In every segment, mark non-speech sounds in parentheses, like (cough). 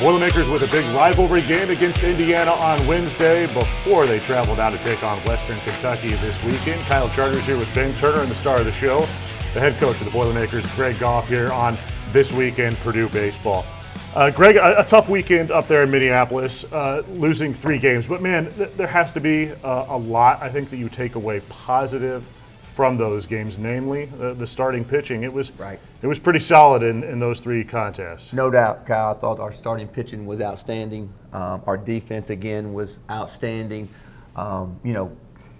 Boilermakers with a big rivalry game against Indiana on Wednesday before they traveled out to take on Western Kentucky this weekend. Kyle Charters here with Ben Turner and the star of the show, the head coach of the Boilermakers, Greg Goff, here on This Week in Purdue Baseball. Uh, Greg, a, a, tough weekend up there in Minneapolis, uh, losing three games. But man, th- there has to be uh, a lot, I think, that you take away positive from those games, namely the, the starting pitching. It was right. It was pretty solid in, in those three contests. No doubt, Kyle. I thought our starting pitching was outstanding. Um, our defense again was outstanding. Um, you know,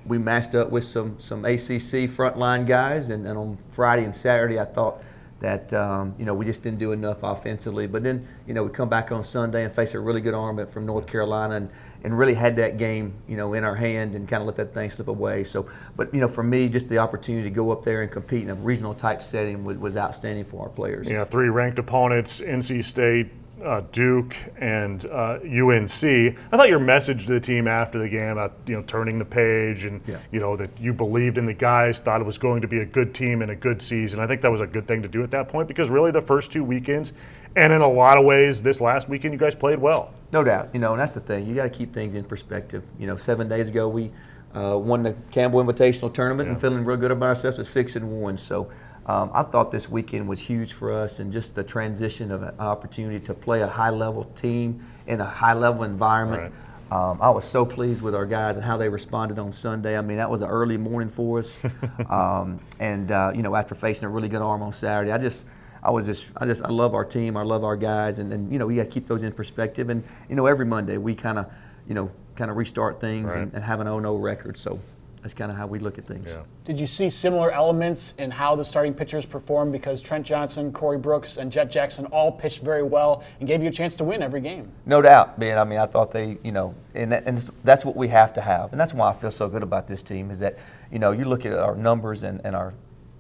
we matched up with some some ACC frontline guys, and, and on Friday and Saturday, I thought that um, you know we just didn't do enough offensively. But then you know we come back on Sunday and face a really good arm from North Carolina and, and really had that game you know in our hand and kind of let that thing slip away. So, but you know for me, just the opportunity to go up there and compete in a regional type setting was, was outstanding for our players. Yeah, three ranked opponents: NC State, uh, Duke and uh, UNC. I thought your message to the team after the game about you know turning the page and yeah. you know that you believed in the guys, thought it was going to be a good team and a good season. I think that was a good thing to do at that point because really the first two weekends and in a lot of ways this last weekend you guys played well. No doubt, you know, and that's the thing. You got to keep things in perspective. You know, seven days ago we uh, won the Campbell Invitational Tournament yeah. and feeling real good about ourselves at six and one. So um, I thought this weekend was huge for us and just the transition of an opportunity to play a high level team in a high level environment. Right. Um, I was so pleased with our guys and how they responded on Sunday. I mean, that was an early morning for us. (laughs) um, and, uh, you know, after facing a really good arm on Saturday, I just, I was just, I just, I love our team. I love our guys. And, and you know, we got to keep those in perspective. And, you know, every Monday we kind of, you know, kind of restart things right. and, and have an 0 0 record. So that's kind of how we look at things. Yeah. Did you see similar elements in how the starting pitchers performed? Because Trent Johnson, Corey Brooks, and Jet Jackson all pitched very well and gave you a chance to win every game. No doubt, Ben. I mean, I thought they, you know, and, that, and that's what we have to have, and that's why I feel so good about this team is that, you know, you look at our numbers and, and our,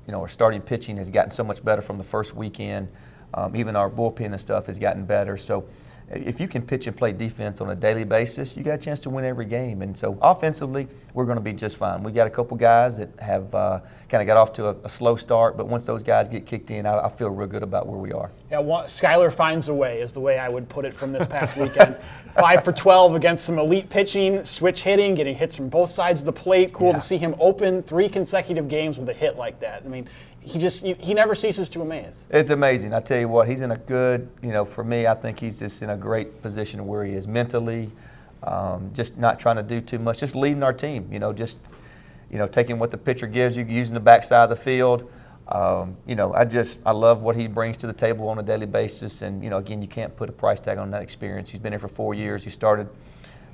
you know, our starting pitching has gotten so much better from the first weekend. Um, even our bullpen and stuff has gotten better. So if you can pitch and play defense on a daily basis, you got a chance to win every game. And so offensively, we're going to be just fine. We got a couple guys that have uh, kind of got off to a, a, slow start, but once those guys get kicked in, I, I feel real good about where we are. Yeah, well, Skyler finds a way is the way I would put it from this past weekend. (laughs) Five for 12 against some elite pitching, switch hitting, getting hits from both sides of the plate. Cool yeah. to see him open three consecutive games with a hit like that. I mean, he just he never ceases to amaze. It's amazing. I tell you what, he's in a good, you know, for me, I think he's just in a great position where he is mentally, um, just not trying to do too much, just leading our team. You know, just you know, taking what the pitcher gives you, using the backside of the field. Um, you know, I just I love what he brings to the table on a daily basis, and you know, again, you can't put a price tag on that experience. He's been here for four years. He started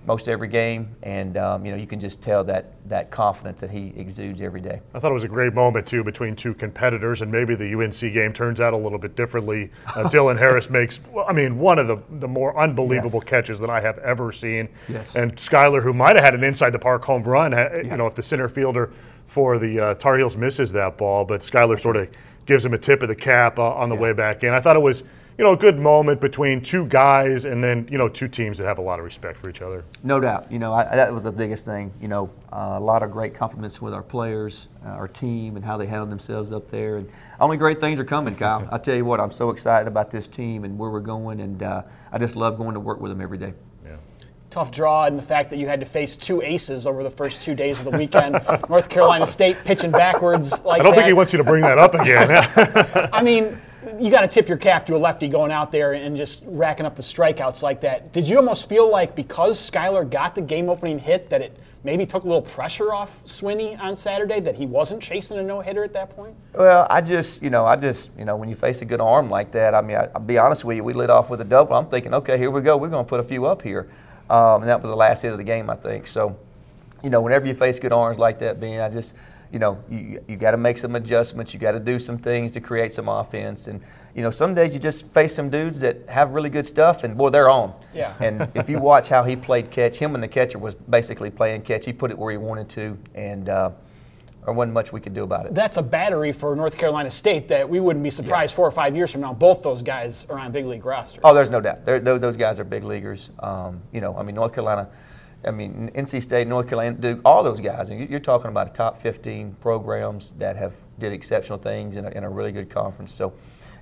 most every game, and um, you know you can just tell that that confidence that he exudes every day. I thought it was a great moment too between two competitors, and maybe the UNC game turns out a little bit differently. Uh, (laughs) Dylan Harris makes, I mean, one of the the more unbelievable yes. catches that I have ever seen. Yes. And Skyler, who might have had an inside the park home run, yeah. you know, if the center fielder for the uh, Tar Heels misses that ball, but Skyler sort of gives him a tip of the cap uh, on the yeah. way back in. I thought it was you know, a good moment between two guys and then, you know, two teams that have a lot of respect for each other. No doubt. You know, I, that was the biggest thing. You know, uh, a lot of great compliments with our players, uh, our team, and how they handled themselves up there. And only great things are coming, Kyle. (laughs) I tell you what, I'm so excited about this team and where we're going, and uh, I just love going to work with them every day Yeah. tough draw and the fact that you had to face two aces over the first two days of the weekend. North Carolina State pitching backwards (laughs) like I don't that. think he wants you to bring that up again. (laughs) I mean, you got to tip your cap to a lefty going out there and just racking up the strikeouts like that. Did you almost feel like because Skyler got the game opening hit that it maybe took a little pressure off Swinney on Saturday that he wasn't chasing a no hitter at that point? Well, I just, you know, I just, you know, when you face a good arm like that, I mean, I, will be honest with you, we lit off with a double. I'm thinking, okay, here we go. We're going to put a few up here. Um, and that was the last hit of the game, I think. So, you know, whenever you face good arms like that, being, I just, you know, you, you got to make some adjustments. You got to do some things to create some offense. And, you know, some days you just face some dudes that have really good stuff, and boy, they're on. Yeah. and if you watch how he played catch, him and the catcher was basically playing catch. He put it where he wanted to, and uh, there wasn't much we could do about it. That's a battery for North Carolina State that we wouldn't be surprised yeah. four or five years from now. Both those guys are on big league rosters. Oh, there's no doubt. They're, those guys are big leaguers. Um, you know, I mean, North Carolina – I mean, NC State, North Carolina, Duke, all those guys. And you're talking about top 15 programs that have did exceptional things in a, in a really good conference. So,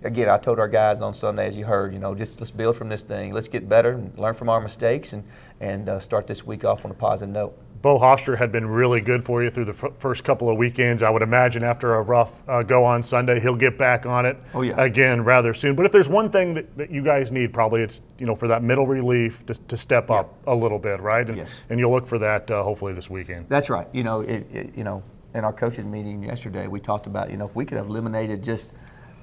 again, I told our guys on Sunday, as you heard, you know, just let's build from this thing. Let's get better and learn from our mistakes and, and uh, start this week off on a positive note. Bo Hofstra had been really good for you through the f- first couple of weekends. I would imagine after a rough uh, go on Sunday, he'll get back on it oh, yeah. again rather soon. But if there's one thing that, that, you guys need, probably it's you know for that middle relief to, to step yeah. up a little bit, right? And, yes. and you'll look for that uh, hopefully this weekend. That's right. You know, it, it, you know, in our coaches meeting yesterday, we talked about you know if we could have eliminated just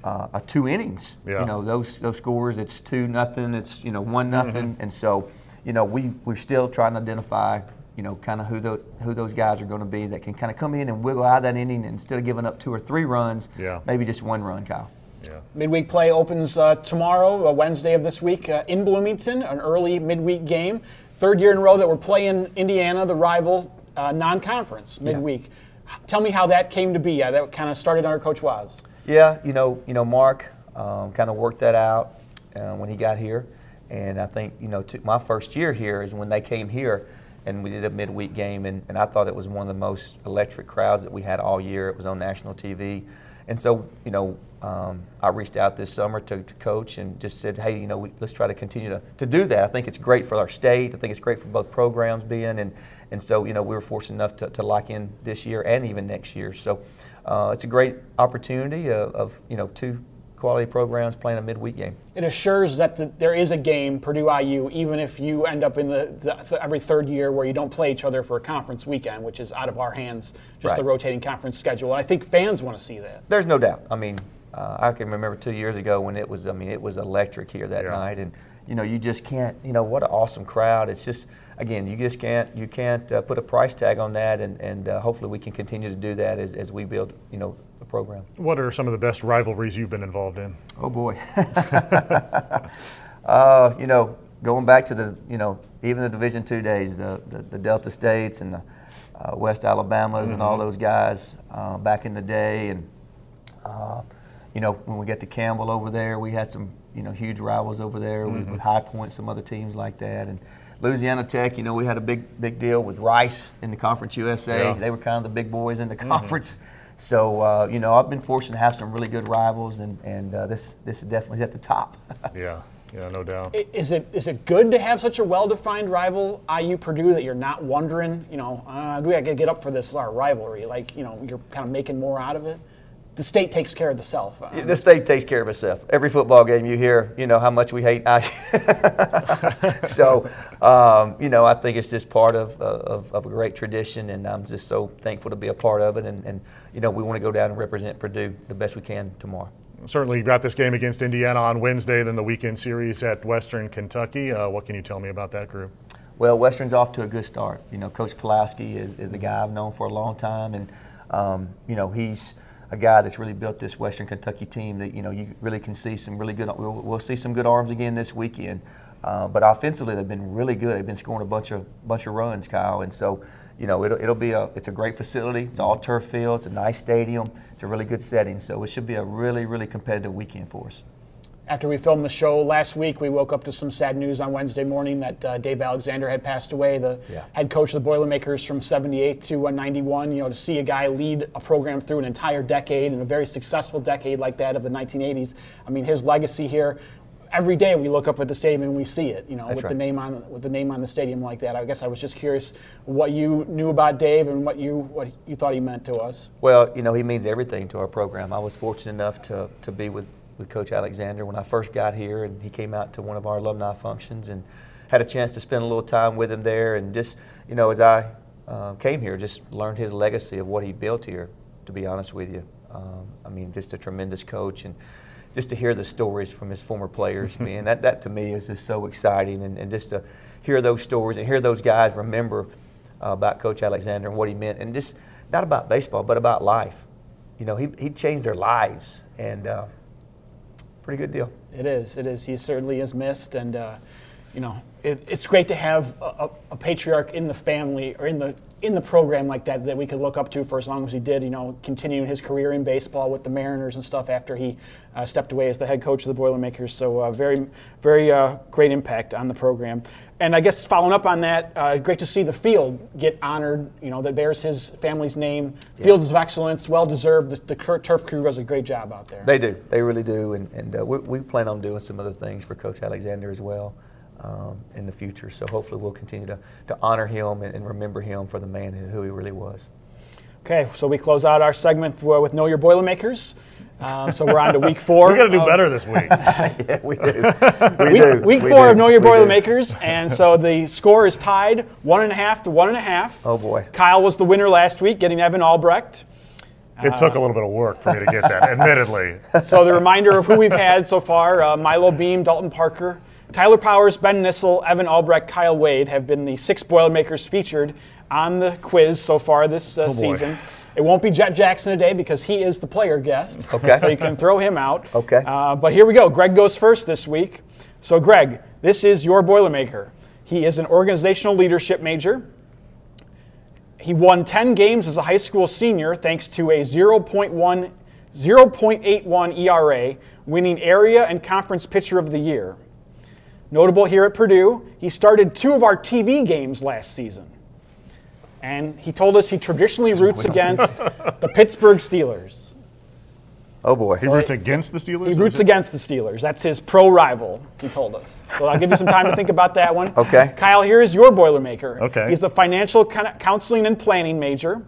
uh, a two innings, yeah. you know those those scores, it's two nothing, it's you know one nothing, mm-hmm. and so you know we we're still trying to identify you know, kind of who those who those guys are going to be that can kind of come in and wiggle out of that inning and instead of giving up two or three runs, yeah. maybe just one run, Kyle. Yeah. Midweek play opens uh, tomorrow, uh, Wednesday of this week, uh, in Bloomington, an early midweek game. Third year in a row that we're playing Indiana, the rival, uh, non-conference midweek. Yeah. Tell me how that came to be. Yeah, that kind of started under Coach Waz. Yeah, you know, you know, Mark um, kind of worked that out uh, when he got here, and I think you know, my first year here is when they came here and we did a midweek game, and, and I thought it was one of the most electric crowds that we had all year. It was on national TV. And so, you know, um, I reached out this summer to, to coach and just said, hey, you know, we, let's try to continue to, to do that. I think it's great for our state. I think it's great for both programs being. And, and so, you know, we were fortunate enough to, to lock in this year and even next year. So uh, it's a great opportunity of, of, you know, two quality programs playing a midweek game. It assures that the, there is a game, Purdue IU, even if you end up in the, the, every third year where you don't play each other for a conference weekend, which is out of our hands, just right. the rotating conference schedule. And I think fans want to see that. There's no doubt. I mean, uh, I can remember two years ago when it was. I mean, it was electric here that yeah. night, and you know, you just can't. You know, what an awesome crowd. It's just again, you just can't. You can't uh, put a price tag on that, and and uh, hopefully we can continue to do that as, as we build. You know, program. What are some of the best rivalries you've been involved in? Oh boy. (laughs) uh, you know, going back to the, you know, even the Division two days, the, the, the, Delta States and the uh, West Alabamas mm-hmm. and all mm-hmm. those guys uh, back in the day, and uh, you know, when we get to Campbell over there, we had some, you know, huge rivals over there mm-hmm. with, with High Point, some other teams like that, and. Louisiana Tech, you know, we had a big, big deal with Rice in the Conference USA. Yeah. They were kind of the big boys in the mm-hmm. Conference. So uh, you know, I've been fortunate to have some really good rivals, and and uh, this this is definitely at the top. (laughs) yeah. Yeah, no doubt. Is it is it good to have such a well-defined rival, IU Purdue, that you're not wondering, you know, uh, do we got to get up for this our rivalry? Like, you know, you're kind of making more out of it the state takes care of the self. Um, the state takes care of itself. Every football game you hear, you know how much we hate IU. (laughs) so, um, you know, I think it's just part of, of, of, a great tradition, and I'm just so thankful to be a part of it. And, and you know, we want to go down and represent Purdue the best we can tomorrow. Certainly, you've got this game against Indiana on Wednesday, then the weekend series at Western Kentucky. Uh, what can you tell me about that group? Well, Western's off to a good start. You know, Coach Pawlowski is, is a guy I've known for a long time, and um, you know he's a guy that's really built this Western Kentucky team that you know you really can see some really good. We'll, we'll see some good arms again this weekend. Uh, but offensively, they've been really good. They've been scoring a bunch of bunch of runs, Kyle. And so, you know, it'll, it'll be a it's a great facility. It's all turf field. It's a nice stadium. It's a really good setting. So it should be a really really competitive weekend for us. After we filmed the show last week, we woke up to some sad news on Wednesday morning that uh, Dave Alexander had passed away, the yeah. head coach of the Boilermakers from 78 to uh, 91. You know, to see a guy lead a program through an entire decade and a very successful decade like that of the 1980s, I mean, his legacy here every day we look up at the stadium and we see it, you know, That's with right. the name on with the name on the stadium like that. I guess I was just curious what you knew about Dave and what you what you thought he meant to us. Well, you know, he means everything to our program. I was fortunate enough to to be with with Coach Alexander when I first got here, and he came out to one of our alumni functions and had a chance to spend a little time with him there. And just, you know, as I uh, came here, just learned his legacy of what he built here, to be honest with you. Um, I mean, just a tremendous coach. And just to hear the stories from his former players, (laughs) man, that, that to me is just so exciting. And, and just to hear those stories and hear those guys remember uh, about Coach Alexander and what he meant, and just not about baseball, but about life. You know, he, he changed their lives. And, uh, pretty good deal. It is. It is. He certainly is missed, and uh, you know, it, it's great to have a, a, patriarch in the family or in the in the program like that that we could look up to for as long as he did. You know, continuing his career in baseball with the Mariners and stuff after he uh, stepped away as the head coach of the Boilermakers. So uh, very, very uh, great impact on the program. And I guess following up on that, uh, great to see the field get honored. You know, that bears his family's name. Fields of excellence, well deserved. The, the turf crew does a great job out there. They do. They really do. And, and uh, we, we plan on doing some other things for Coach Alexander as well um, in the future. So hopefully we'll continue to, to honor him and, and remember him for the man who, who he really was. Okay, so we close out our segment with Know Your Boilermakers. Um, so we're on to week four. (laughs) we got to do better this week. (laughs) (laughs) yeah, we do. We week, do. Week we four do. of Know Your Boilermakers, and so the score is tied one and a half to one and a half. Oh, boy. Kyle was the winner last week, getting Evan Albrecht. It took a little bit of work for me to get that, admittedly. So the reminder of who we've had so far: uh, Milo Beam, Dalton Parker, Tyler Powers, Ben Nissel, Evan Albrecht, Kyle Wade have been the six Boilermakers featured on the quiz so far this uh, boy. season. It won't be Jet Jackson today because he is the player guest. Okay. So you can throw him out. Okay. Uh, but here we go. Greg goes first this week. So, Greg, this is your Boilermaker. He is an organizational leadership major. He won 10 games as a high school senior thanks to a 0.1, 0.81 ERA, winning area and conference pitcher of the year. Notable here at Purdue, he started two of our TV games last season. And he told us he traditionally roots against (laughs) the Pittsburgh Steelers. Oh, boy. He roots against the Steelers? He roots against the Steelers. That's his pro rival, he told us. So I'll give you some time to think about that one. Okay. Kyle, here is your Boilermaker. Okay. He's the financial counseling and planning major.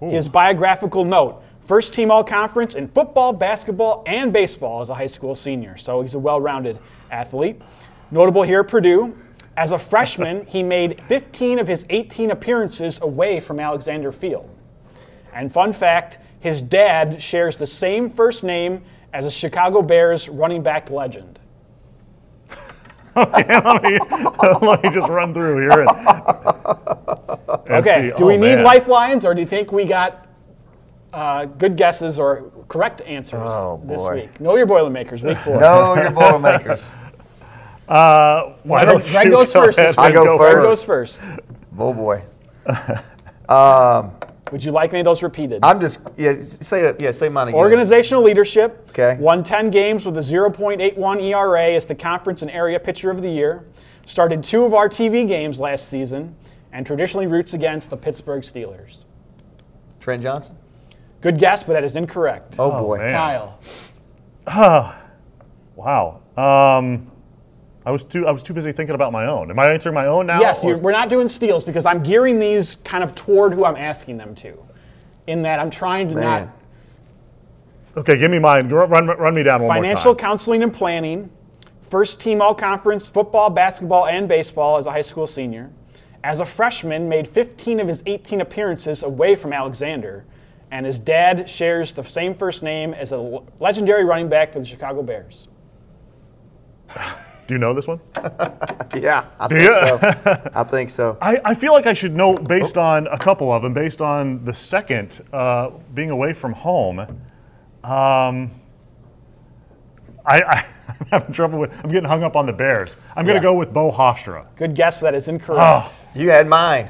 His biographical note first team all conference in football, basketball, and baseball as a high school senior. So he's a well rounded athlete. Notable here at Purdue. As a freshman, he made 15 of his 18 appearances away from Alexander Field. And fun fact his dad shares the same first name as a Chicago Bears running back legend. (laughs) (laughs) let, me, (laughs) let me just run through here. And, and Okay, see. do we Oh, need lifelines or do you think we got uh, good guesses or correct answers Oh, this week? Know your Boilermakers, week four. No, your Boilermakers. Uh, why Greg- don't Greg you goes go first ahead I and go Greg first. goes first. oh, boy. (laughs) Would you like any of those repeated? I'm just, yeah, say it. Yeah, say mine again. Organizational leadership. Okay. Won 10 games with a 0.81 ERA as the conference and area pitcher of the year. Started two of our TV games last season and traditionally roots against the Pittsburgh Steelers. Trent Johnson? Good guess, but that is incorrect. Oh, boy. man. Kyle. Oh, wow. Um, I was too I was too busy thinking about my own. Am I answering my own now? Yes, you're, we're not doing steals because I'm gearing these kind of toward who I'm asking them to. In that I'm trying to Man. not okay, give me mine. Run, run, run me down one financial more time. counseling and planning, first team all conference football, basketball, and baseball as a high school senior. As a freshman, made 15 of his 18 appearances away from Alexander, and his dad shares the same first name as a legendary running back for the Chicago Bears. (sighs) (sighs) (sighs) Do you know this one? (laughs) Yeah, I think you? so. (laughs) I think so. I, I feel like I should know based on a couple of them, based on the second uh, being away from home. Um, I, I, (laughs) I'm having trouble with. I'm getting hung up on the Bears. I'm going Yeah. to go with Bo Hofstra. Good guess, but that is incorrect. Oh. You had mine.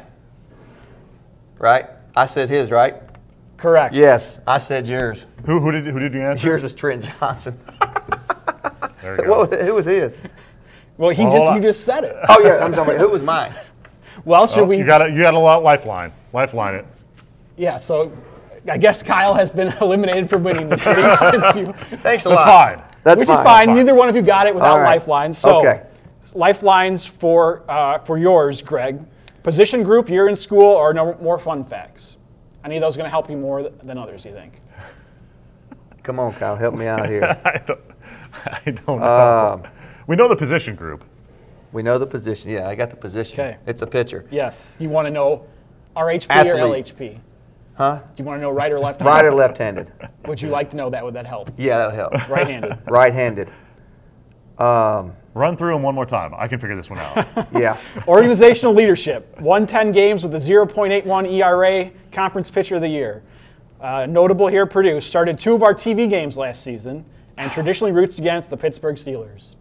Right? I said his, right? Correct. Yes, I said yours. Who, who did who did you answer? Yours was Trent Johnson. There you go. what, who was his? Well, he Well, just hold you just said it. Oh, yeah, I'm talking about who was mine? (laughs) Well, should Oh, we? you got a, you got a lot lifeline. Lifeline it. Yeah. So, I guess Kyle has been (laughs) eliminated from winning this week (laughs) since you Thanks a lot. That's lot. fine. That's which fine. is fine. fine. Neither one of you got it without All right. lifelines. So, Okay. lifelines for uh, for yours, Greg. Position group, year in school, or no more fun facts. Any of those going to help you more th- than others? You think? Come on, Kyle, help me out here. I don't, I don't know. Um, we know the position group. we know the position. Yeah, I got the position. Okay. It's a pitcher. Yes. You want to know RHP Athlete. or LHP? Huh? Do you want to know right or left? Right or left-handed? Would you like to know that? Would that help? Yeah, that'll help. Right-handed. (laughs) Right-handed. Um, Run through them one more time. I can figure this one out. (laughs) yeah. Organizational leadership. Won 10 games with a 0.81 ERA, conference pitcher of the year. Uh, notable here, Purdue started two of our TV games last season and traditionally roots against the Pittsburgh Steelers.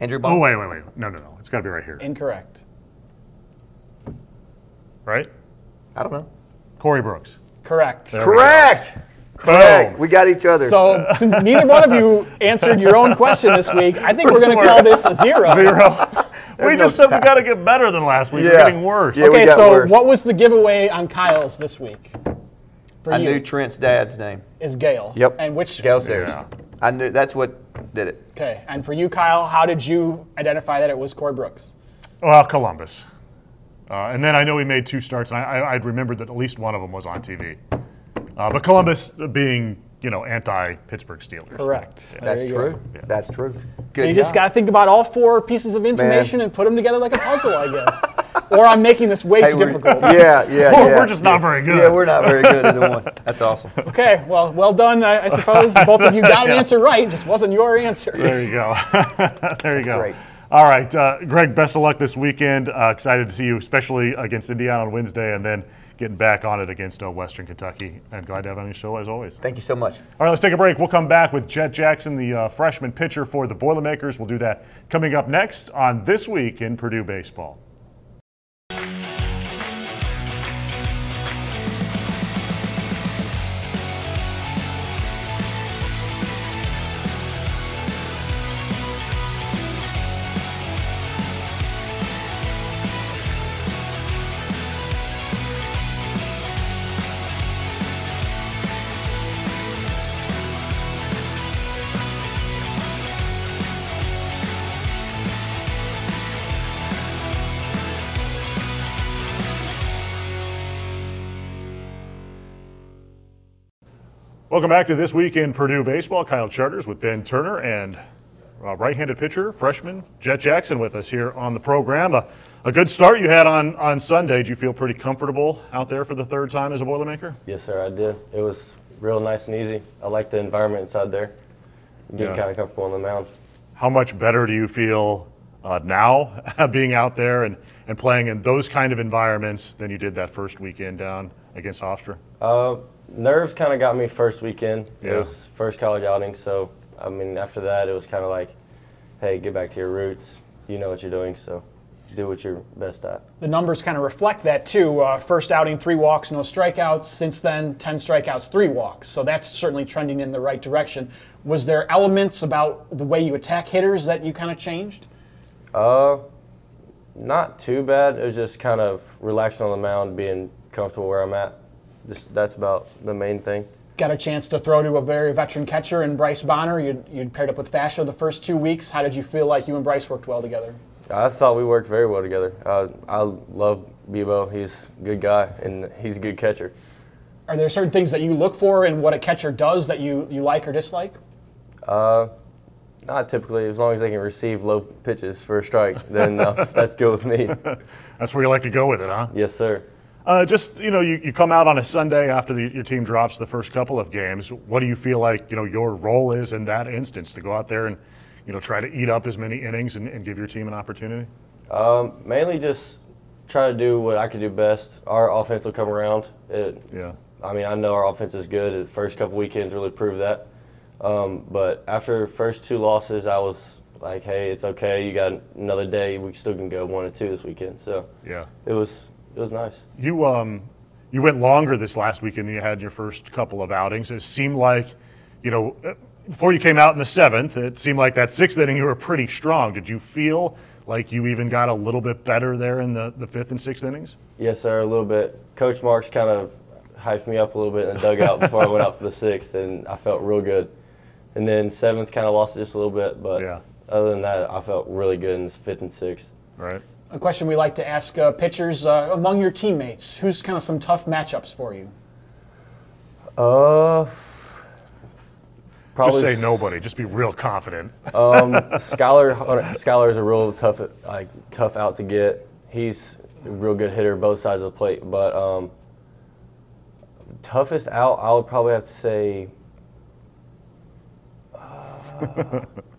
Andrew Bond. Oh, wait, wait, wait. No, no, no. It's got to be right here. Incorrect. Right? I don't know. Corey Brooks. Correct. There we. Correct. Correct. We got each other. So since neither one of you answered your own question this week, I think we're going to call this a zero. Zero. (laughs) we no just said we got to get better than last week. We're getting worse. Yeah, we Okay, got so worse. what was the giveaway on Kyle's this week? For I you knew Trent's dad's name. is Gale. Yep. And which? Gale Sayers. Yeah. I knew that's what did it. Okay. And for you, Kyle, how did you identify that it was Corey Brooks? Well, Columbus. Uh, and then I know he made two starts, and I, I, I'd remembered that at least one of them was on TV. Uh, but Columbus being, you know, anti-Pittsburgh Steelers. Correct. There That's you go. true. That's true. Good So you just got to think about all four pieces of information and put them together like a puzzle, I guess. (laughs) or I'm making this way Hey, too difficult. (laughs) Yeah, yeah, (laughs) We're- yeah. we're just not very good. Yeah, we're not very good either one. (laughs) That's awesome. Okay, well, well done. I, I suppose both of you got an answer right. Just wasn't your answer. There you go. there you go. great. All right, uh, Greg, best of luck this weekend. Uh, excited to see you, especially against Indiana on Wednesday, and then getting back on it against uh, Western Kentucky. And glad to have you on the show as always. Thank you so much. All right, let's take a break. We'll come back with Jet Jackson, the uh, freshman pitcher for the Boilermakers. We'll do that coming up next on This Week in Purdue Baseball. Welcome back to This Week in Purdue Baseball. Kyle Charters with Ben Turner and uh, right-handed pitcher, freshman Jet Jackson with us here on the program. A, a good start you had on, on Sunday. Did you feel pretty comfortable out there for the third time as a Boilermaker? Yes, sir, I did. It was real nice and easy. I like the environment inside there. Getting Yeah. kind of comfortable on the mound. How much better do you feel uh, now (laughs) being out there and, and playing in those kind of environments than you did that first weekend down against Hofstra? Nerves kind of got me first weekend. Yeah. It was first college outing, so I mean after that it was kind of like, hey, get back to your roots. You know what you're doing, so do what you're best at. The numbers kind of reflect that too. Uh, first outing, three walks, no strikeouts. Since then, 10 strikeouts, three walks. So that's certainly trending in the right direction. Was there elements about the way you attack hitters that you kind of changed? Uh, not too bad. It was just kind of relaxing on the mound, being comfortable where I'm at. Just that's about the main thing. Got a chance to throw to a very veteran catcher in Bryce Bonner. You'd, you'd paired up with Fascio the first two weeks. How did you feel like you and Bryce worked well together? I thought we worked very well together. Uh, I love Bebo. He's a good guy and he's a good catcher. Are there certain things that you look for in what a catcher does that you, you like or dislike? Uh, not typically. As long as they can receive low pitches for a strike, then uh, (laughs) that's good with me. (laughs) That's where you like to go with it, huh? Yes, sir. Uh, just you know, you, you come out on a Sunday after the, your team drops the first couple of games. What do you feel like you know your role is in that instance to go out there and you know try to eat up as many innings and, and give your team an opportunity? Um, mainly just try to do what I can do best. Our offense will come around. It, Yeah, I mean, I know our offense is good. The first couple weekends really proved that. Um, but after first two losses, I was like, hey, it's okay. You got another day. We still can go one and two this weekend. So yeah. it was it was nice. You um you went longer this last weekend than you had in your first couple of outings. It seemed like you know uh, before you came out in the seventh, it seemed like that sixth inning you were pretty strong. Did you feel like you even got a little bit better there in the, the fifth and sixth innings? Yes, sir. A little bit. Coach Marks kind of hyped me up a little bit in the dugout before I went out for the sixth, and I felt real good. And then seventh kind of lost it just a little bit, but Yeah. other than that, I felt really good in fifth and sixth. Right. A question we like to ask uh, pitchers uh, among your teammates. Who's kind of some tough matchups for you? Uh, probably Just say nobody. Just be real confident. Um, (laughs) Skylar, Skylar is a real tough, like tough out to get. He's a real good hitter both sides of the plate, but um, toughest out, I would probably have to say (laughs)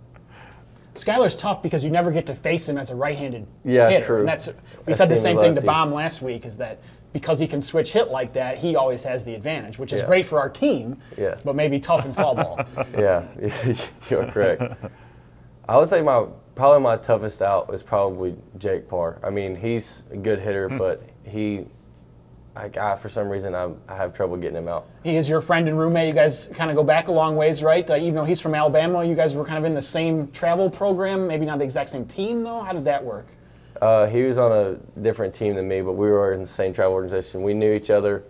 Skylar's tough because you never get to face him as a right-handed Yeah, hitter. true. And that's we said the same thing to. Bomb last week. Is that because he can switch hit like that, he always has the advantage, which is Yeah. great for our team. Yeah. But maybe tough in fall ball. (laughs) Yeah, (laughs) you're correct. I would say my probably my toughest out is probably Jake Parr. I mean, he's a good hitter, Hmm. but he, I, I for some reason, I, I have trouble getting him out. He is your friend and roommate. You guys kind of go back a long ways, right? Uh, even though he's from Alabama, you guys were kind of in the same travel program. Maybe not the exact same team, though. How did that work? Uh, he was on a different team than me, but we were in the same travel organization. We knew each other.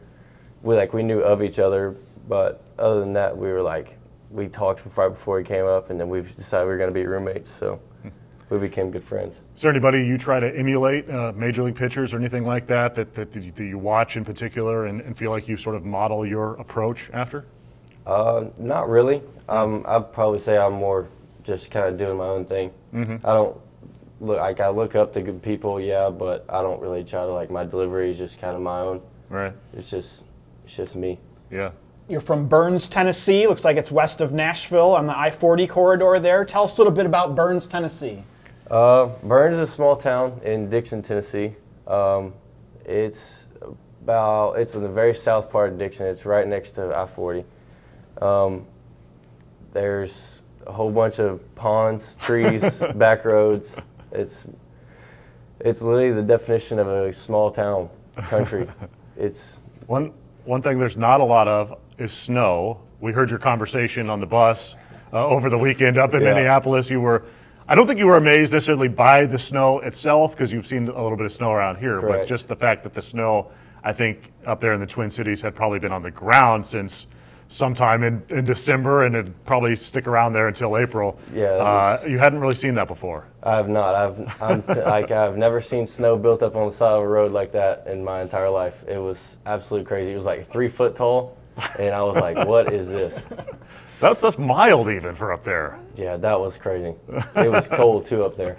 We like we knew of each other, but other than that, we were like we talked right before he came up, and then we decided we were going to be roommates. So we became good friends. Is there anybody you try to emulate, uh, major league pitchers or anything like that, that, that, you, that you watch in particular and, and feel like you sort of model your approach after? Uh, not really. Um, I'd probably say I'm more just kind of doing my own thing. Mm-hmm. I don't look like I look up to good people, yeah, but I don't really try to like my delivery is just kind of my own. Right. It's just it's just me. Yeah. You're from Burns, Tennessee. Looks like it's west of Nashville on the I 40 corridor there. Tell us a little bit about Burns, Tennessee. Uh, Burns is a small town in Dickson, Tennessee. Um, it's about it's in the very south part of Dickson. It's right next to I-40. Um, there's a whole bunch of ponds, trees, (laughs) back roads. It's it's literally the definition of a small town country. (laughs) It's One, one thing there's not a lot of is snow. We heard your conversation on the bus uh, over the weekend up in Yeah. Minneapolis. You were, I don't think you were amazed necessarily by the snow itself because you've seen a little bit of snow around here, but just the fact that the snow, I think, up there in the Twin Cities had probably been on the ground since sometime in, in December and it'd probably stick around there until April. Yeah, Uh, was- you hadn't really seen that before. I have not. I've I'm t- (laughs) like I've never seen snow built up on the side of a road like that in my entire life. It was absolutely crazy. It was like three foot tall, and I was like, "What is this?" (laughs) That's, that's mild even for up there. Yeah, that was crazy. It was cold too up there.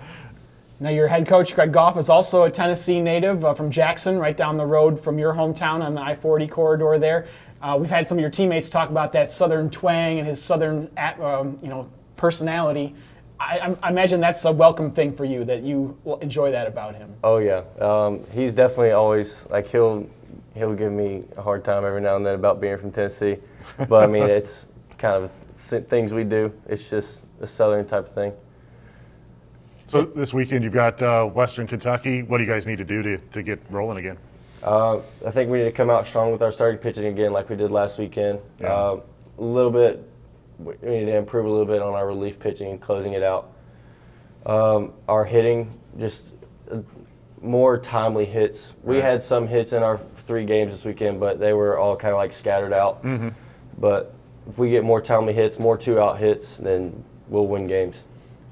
Now, your head coach, Greg Goff, is also a Tennessee native uh, from Jackson, right down the road from your hometown on the I 40 corridor there. Uh, we've had some of your teammates talk about that southern twang and his southern at, um, you know, personality. I, I- I imagine that's a welcome thing for you, that you will enjoy that about him. Oh yeah, um, he's definitely always like he'll he'll give me a hard time every now and then about being from Tennessee, but I mean it's kind of things we do. It's just a southern type of thing. So this weekend you've got uh, Western Kentucky. What do you guys need to do to, to get rolling again? Uh, I think we need to come out strong with our starting pitching again, like we did last weekend. Yeah. Uh, a little bit, we need to improve a little bit on our relief pitching and closing it out. Um, our hitting, just uh, more timely hits. We Right. had some hits in our three games this weekend, but they were all kind of like scattered out. Mm-hmm. But if we get more timely hits, more two-out hits, then we'll win games.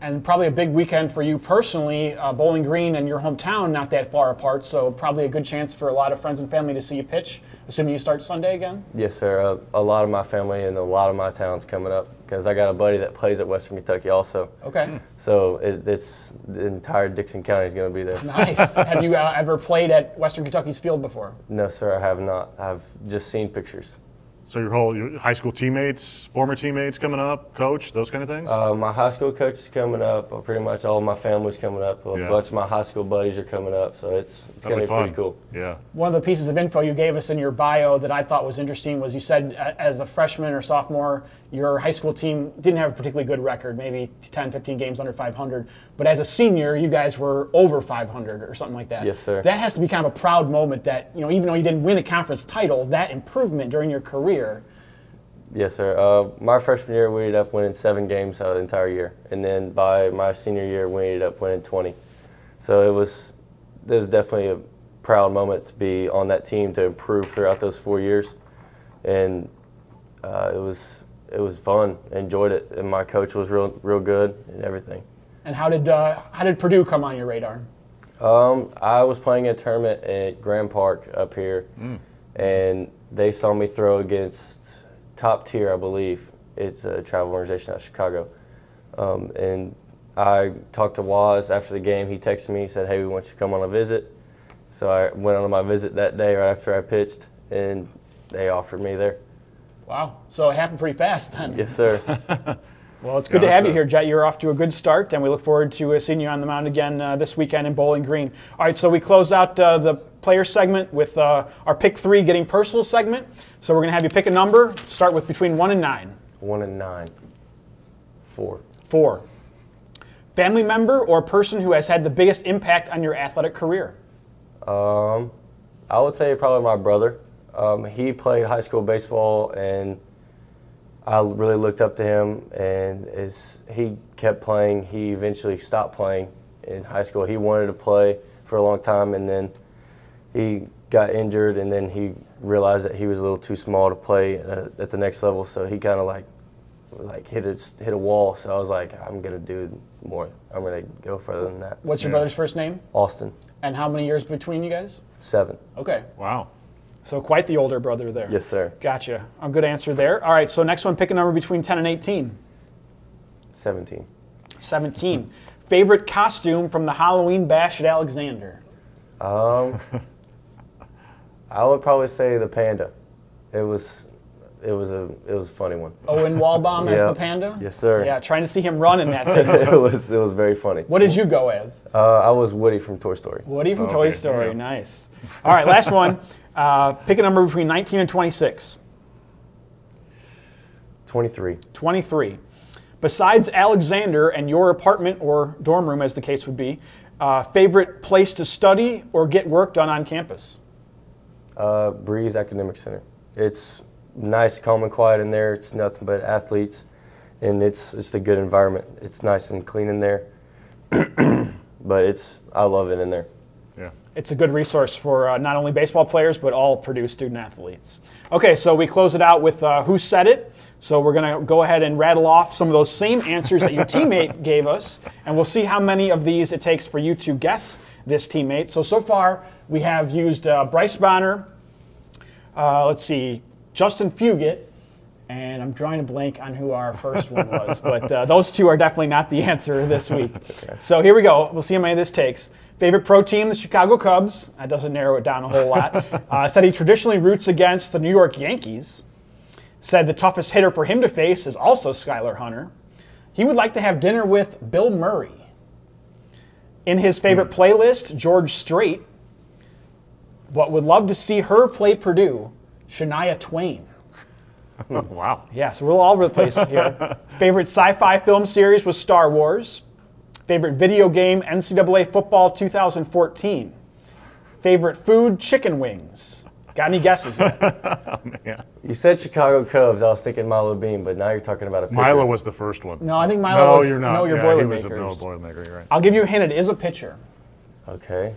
And probably a big weekend for you personally. Uh, Bowling Green and your hometown not that far apart, so probably a good chance for a lot of friends and family to see you pitch, assuming you start Sunday again. Yes, sir. Uh, a lot of my family and a lot of my towns coming up because I got a buddy that plays at Western Kentucky also. Okay. So it, it's the entire Dickson County is going to be there. Nice. (laughs) Have you uh, ever played at Western Kentucky's field before? No, sir, I have not. I've just seen pictures. So your whole your high school teammates, former teammates coming up, coach, those kind of things. Uh, my high school coach is coming up. Pretty much all my family's coming up. A Yeah. bunch of my high school buddies are coming up. So it's it's That'll going to be fun. pretty cool. Yeah. One of the pieces of info you gave us in your bio that I thought was interesting was you said uh, as a freshman or sophomore, your high school team didn't have a particularly good record, maybe 10, 15 games under 500. But as a senior, you guys were over 500 or something like that. Yes, sir. That has to be kind of a proud moment that, you know, even though you didn't win a conference title, that improvement during your career. Yes, sir. Uh, my freshman year, we ended up winning seven games out of the entire year, and then by my senior year, we ended up winning 20. So it was it was definitely a proud moment to be on that team to improve throughout those four years, and uh, it was it was fun. Enjoyed it, and my coach was real real good and everything. And how did, uh, how did Purdue come on your radar? Um, I was playing a tournament at Grand Park up here, and they saw me throw against top tier, I believe. It's a travel organization out of Chicago. Um, and I talked to Waz after the game. He texted me. He said, "Hey, we want you to come on a visit." So I went on my visit that day right after I pitched, and they offered me there. Wow. So it happened pretty fast then. Yes, sir. (laughs) Well, it's good Yeah, to have you here, Jet. You're off to a good start, and we look forward to uh, seeing you on the mound again uh, this weekend in Bowling Green. All right, so we close out uh, the player segment with uh, our pick three getting personal segment. So we're going to have you pick a number, start with between one and nine. One and nine. Four. Four. Family member or person who has had the biggest impact on your athletic career? Um, I would say probably my brother. Um, he played high school baseball, and I really looked up to him. And as he kept playing, he eventually stopped playing in high school. He wanted to play for a long time, and then he got injured, and then he realized that he was a little too small to play uh, at the next level. So he kind of like like hit a hit a wall. So I was like, I'm gonna do more. I'm gonna go further than that. What's your Yeah. brother's first name? Austin, And how many years between you guys? seven. Okay. Wow. So quite the older brother there. Yes, sir. Gotcha. A good answer there. All right, so next one, pick a number between 10 and 18. Seventeen. 17. (laughs) Favorite costume from the Halloween bash at Alexander? Um, (laughs) I would probably say the panda. It was, it was a, it was a funny one. Owen Walbaum as (laughs) the panda? Yes, sir. Yeah, trying to see him run in that thing. (laughs) it was, it was very funny. What did you go as? Uh, I was Woody from Toy Story. Woody from Okay, Toy Story. yeah. Nice. All right, last one. Uh, pick a number between 19 and 26. Twenty-three. 23. Besides Alexander and your apartment or dorm room, as the case would be, uh, favorite place to study or get work done on campus? Uh, Brees Academic Center. It's nice, calm, and quiet in there. It's nothing but athletes, and it's it's a good environment. It's nice and clean in there, (clears throat) but it's I love it in there. Yeah. It's a good resource for uh, not only baseball players, but all Purdue student athletes. Okay, so we close it out with uh, Who Said It? So we're going to go ahead and rattle off some of those same answers that your (laughs) teammate gave us, and we'll see how many of these it takes for you to guess this teammate. So, so far, we have used uh, Bryce Bonner, uh, let's see, Justin Fugit, and I'm drawing a blank on who our first one was, but uh, those two are definitely not the answer this week. So here we go. We'll see how many this takes. Favorite pro team, the Chicago Cubs. That doesn't narrow it down a whole lot. (laughs) Uh, said he traditionally roots against the New York Yankees. Said the toughest hitter for him to face is also Skylar Hunter. He would like to have dinner with Bill Murray. In his favorite playlist, George Strait, but would love to see her play Purdue, Shania Twain. (laughs) wow. Yeah, so we're all over the place (laughs) here. Favorite sci-fi film series was Star Wars. Favorite video game, NCAA Football 2014. Favorite food, chicken wings. Got any guesses? yet? Yeah. (laughs) Oh, you said Chicago Cubs. I was thinking Milo Beam, but now you're talking about a pitcher. Milo was the first one. No, I think Milo no, was you're not. no, your yeah, he was a no Boilermakers. Boilermaker. You're right. I'll give you a hint. It is a pitcher. Okay.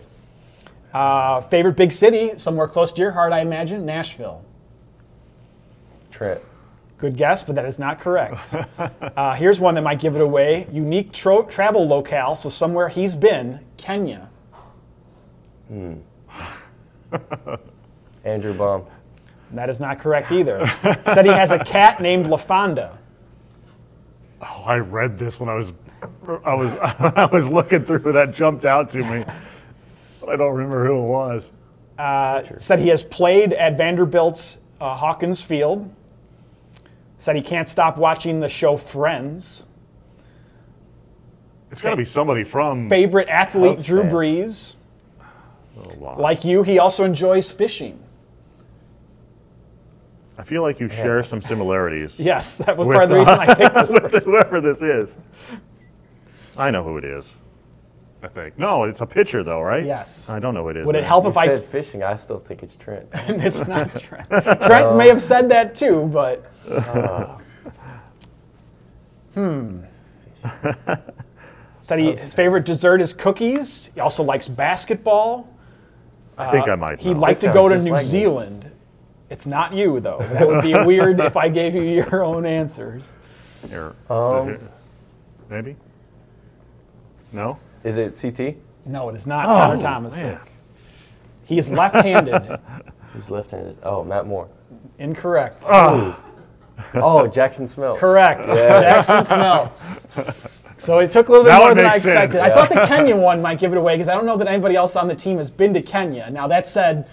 Uh, favorite big city, somewhere close to your heart, I imagine, Nashville. Trent. Good guess, but that is not correct. (laughs) uh, here's one that might give it away. Unique tro- travel locale, so somewhere he's been, Kenya. Hmm. (laughs) Andrew Baum. That is not correct either. Said he has a cat named LaFonda. Oh, I read this when I was, I was, (laughs) I was looking through. That jumped out to me, but I don't remember who it was. Said he has played at Vanderbilt's uh, Hawkins Field. Said he can't stop watching the show Friends. It's got to be somebody from. Favorite athlete, Drew fan. Brees. Oh, wow. Like you, he also enjoys fishing. I feel like you share some similarities. (laughs) Yes, that was part of the reason I picked this (laughs) with person. whoever this is. I know who it is. I think. No, it's a pitcher though, right? Yes. I don't know what it is. Would it help You if I? said fishing. I still think it's Trent. (laughs) and it's not (laughs) Trent. Trent may have said that too, but hmm. (laughs) Said he, his favorite dessert is cookies. He also likes basketball. I think I might. He'd know. like This to go to New like me. Zealand. It's not you though. That would be weird if I gave you your own answers. Here. Is it Um, here? Maybe. No. Is it CT? No, it is not oh, Connor Thomas. man. He is left-handed. (laughs) Who's left-handed? Oh, Matt Moore. Incorrect. Ah. Oh, (laughs) Jackson Smeltz. Correct. Jackson Smeltz. So it took a little bit Now more it than I makes expected. sense. I thought the Kenya one might give it away because I don't know that anybody else on the team has been to Kenya. Now that said,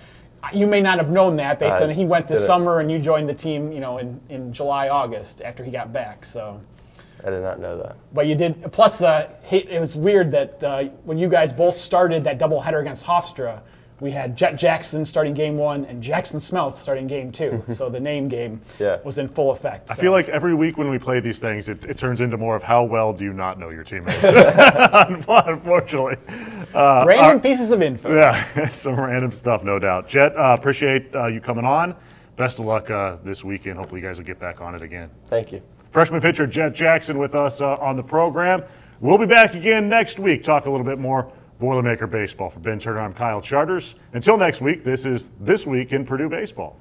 you may not have known that based I on he went this didn't. summer and you joined the team, you know, in, in July, August after he got back. So, I did not know that. but you did. Plus, uh, he, it was weird that uh, when you guys both started that doubleheader against Hofstra, we had Jet Jackson starting game one and Jackson Smeltz starting game two. (laughs) so the name game Yeah. was in full effect. I feel like every week when we play these things, it, it turns into more of how well do you not know your teammates. (laughs) (laughs) Unfortunately, uh, random pieces of info. yeah, some random stuff, no doubt. Jet, uh, appreciate uh, you coming on. Best of luck uh, this weekend. Hopefully, you guys will get back on it again. Thank you. Freshman pitcher Jet Jackson with us uh, on the program. We'll be back again next week. Talk a little bit more Boilermaker baseball. For Ben Turner, I'm Kyle Charters. Until next week, this is This Week in Purdue Baseball.